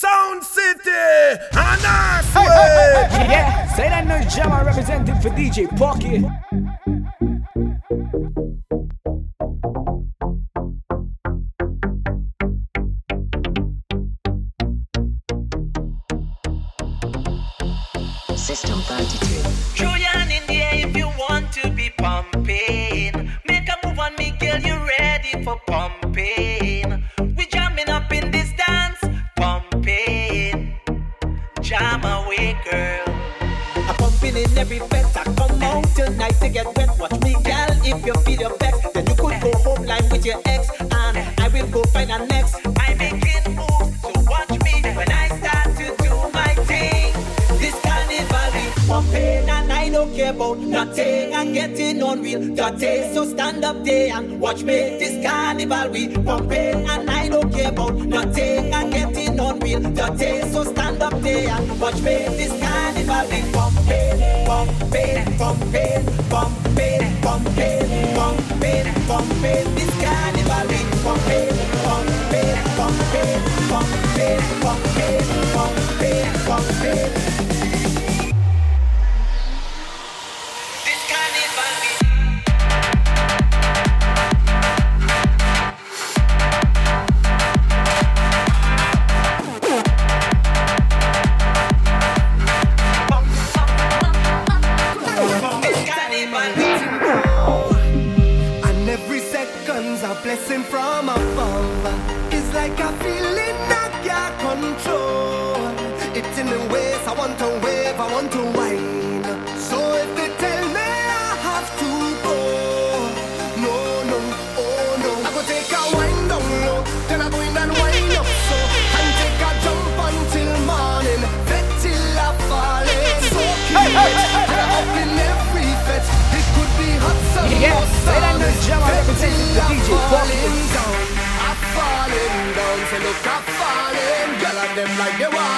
Sound City, and I swear. Hey, hey, hey. Yeah, say that no jam representing for DJ Porky. System 32. Julian in the air if you want to be pumping. If you feel your best, then you could go home line with your ex, and I will go find a next. I making moves, so watch me when I start to do my thing. This carnival we pumping, and I don't care about nothing. I'm getting unreal. So stand up there and watch me. This carnival we pumping, and I don't care about nothing. I'm getting unreal. So stand up there and watch me. This carnival we pumping, pumping, pumping, pumping, pumping, pumping. This carnival we pumping, Yeah, or say that no jam, I Vet represent till the I'm DJ falling down. I'm falling down, say look I'm falling. Girl and them like they want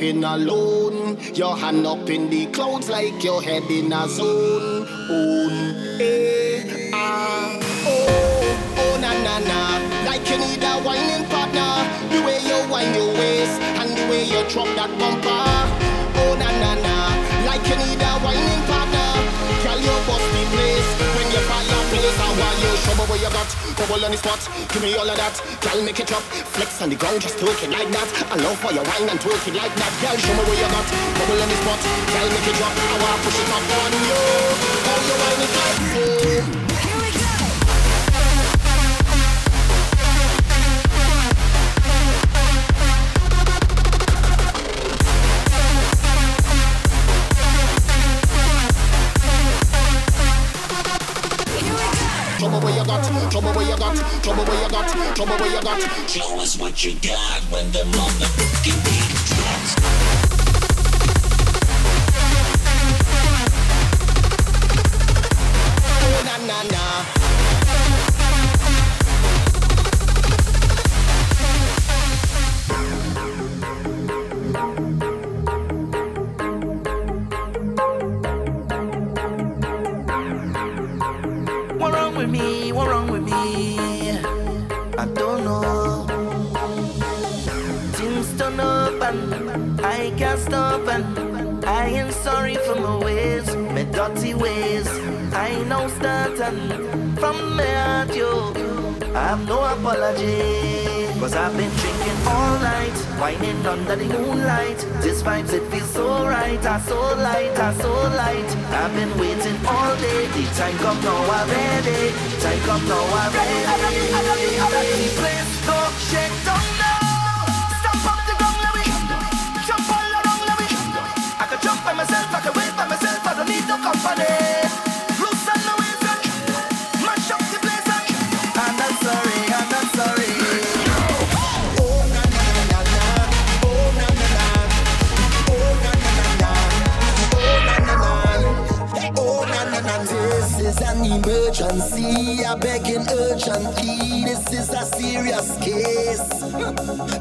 and you're alone. Your hand up in the clouds like your head in a zone. Own, eh, ah, oh, oh na na na. Like you need a whining partner. The way you wind your waist and the way you drop that bumper. Oh na na na. Like you need a whining partner. Girl, you bust the place you fire place. I you show me what you got. Bubble on the spot. Give me all of that. Girl, make it drop. Flex on the ground, just twerk it like that. I love for your wine and twerk it like that. Girl, show me what you got. Bubble on the spot. Girl, make it drop. I wanna push it up on you. How you wine it like you got, trouble where you got, trouble where you got. Show us what you got when the motherfucking beat drops. Oh na na na. I am sorry for my ways, my dirty ways. I know starting from my heart, yo. I have no apology. Cause I've been drinking all night, whining under the moonlight. This vibes, it feels so right, I so light, I so light. I've been waiting all day, the time come now, I'm ready. Time come now, I'm ready. Please don't shake down emergency. I begging urgently. This is a serious case.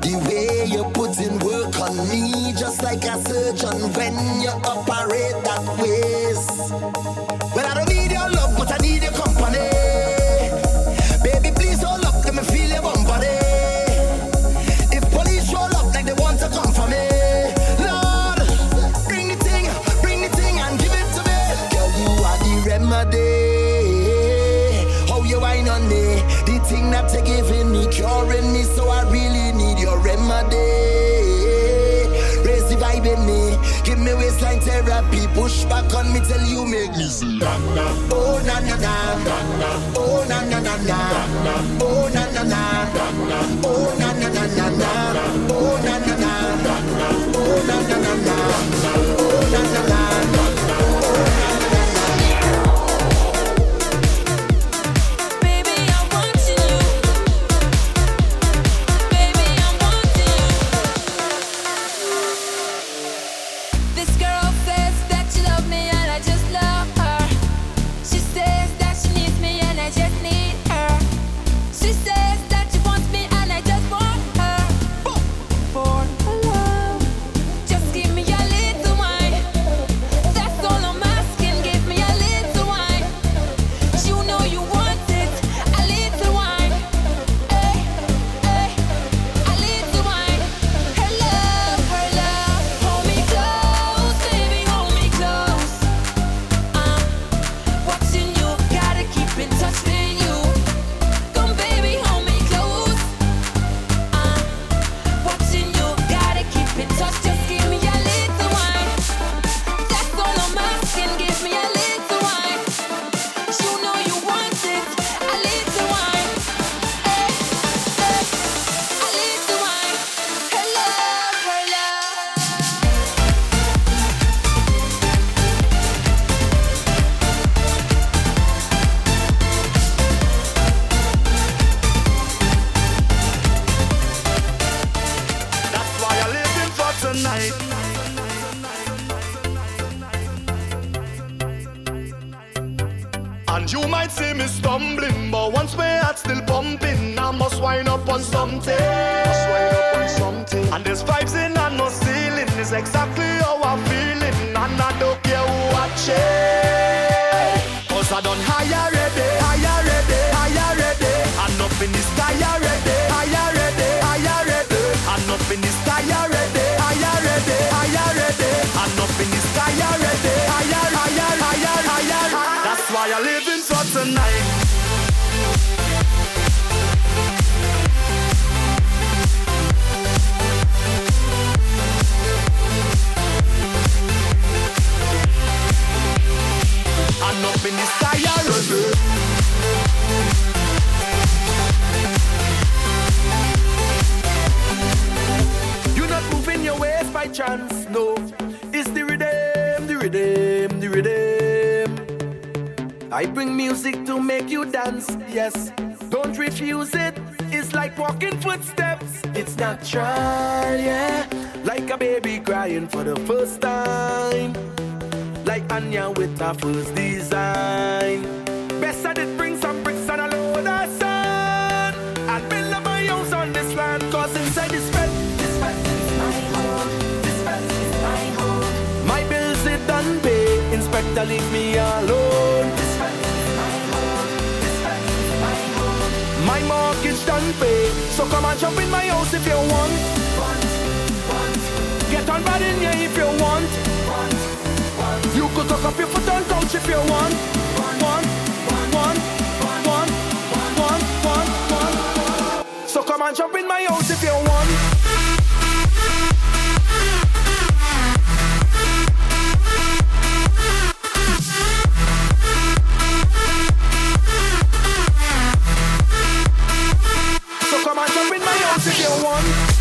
The way you're putting work on me, just like a surgeon when you operate that ways. Well, I don't therapy, push back on me till you make me see. Oh na na na, oh na na na na, oh na na na, oh na na na na na, oh na na na, oh na na na na, oh na na na. Something. Must wind up on something. And there's vibes in and no ceiling. Is exactly chance, no. It's the rhythm, the rhythm, the rhythm. I bring music to make you dance, yes. Don't refuse it. It's like walking footsteps. It's natural, yeah. Like a baby crying for the first time. Like Anya with her first design. Leave me alone. My home. Mortgage done pay. So come and jump in my house if you want. Get on bad in here if you want. You could tuck up your foot on couch if you. Want, want, want, want, want, want, want, want. So come and jump in my house if you want. House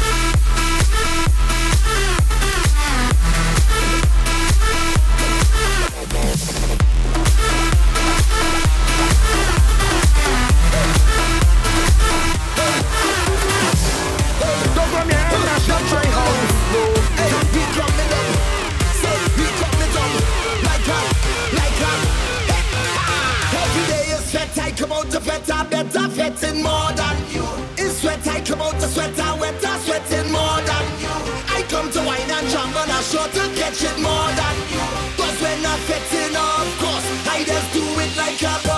sure to catch it more than you. Cause when I'm fetting, of course, I just do it like a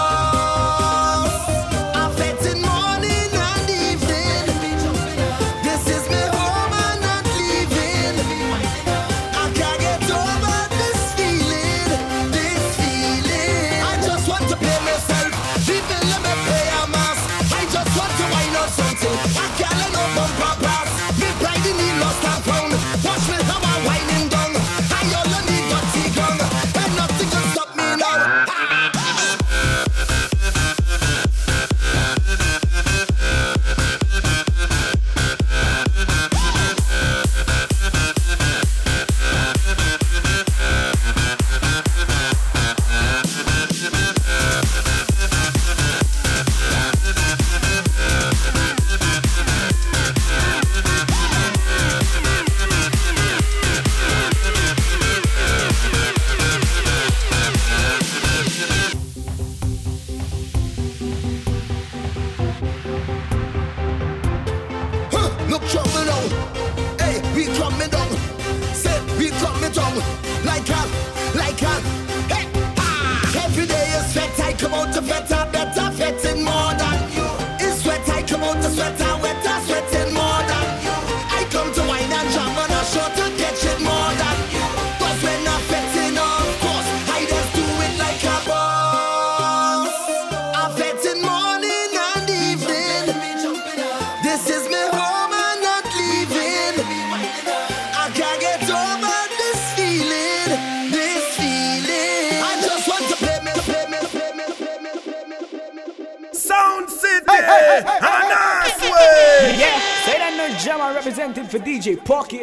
coming down. Say we coming down. Like a, City and Way. Yeah, say that no jammer representing for DJ Porky.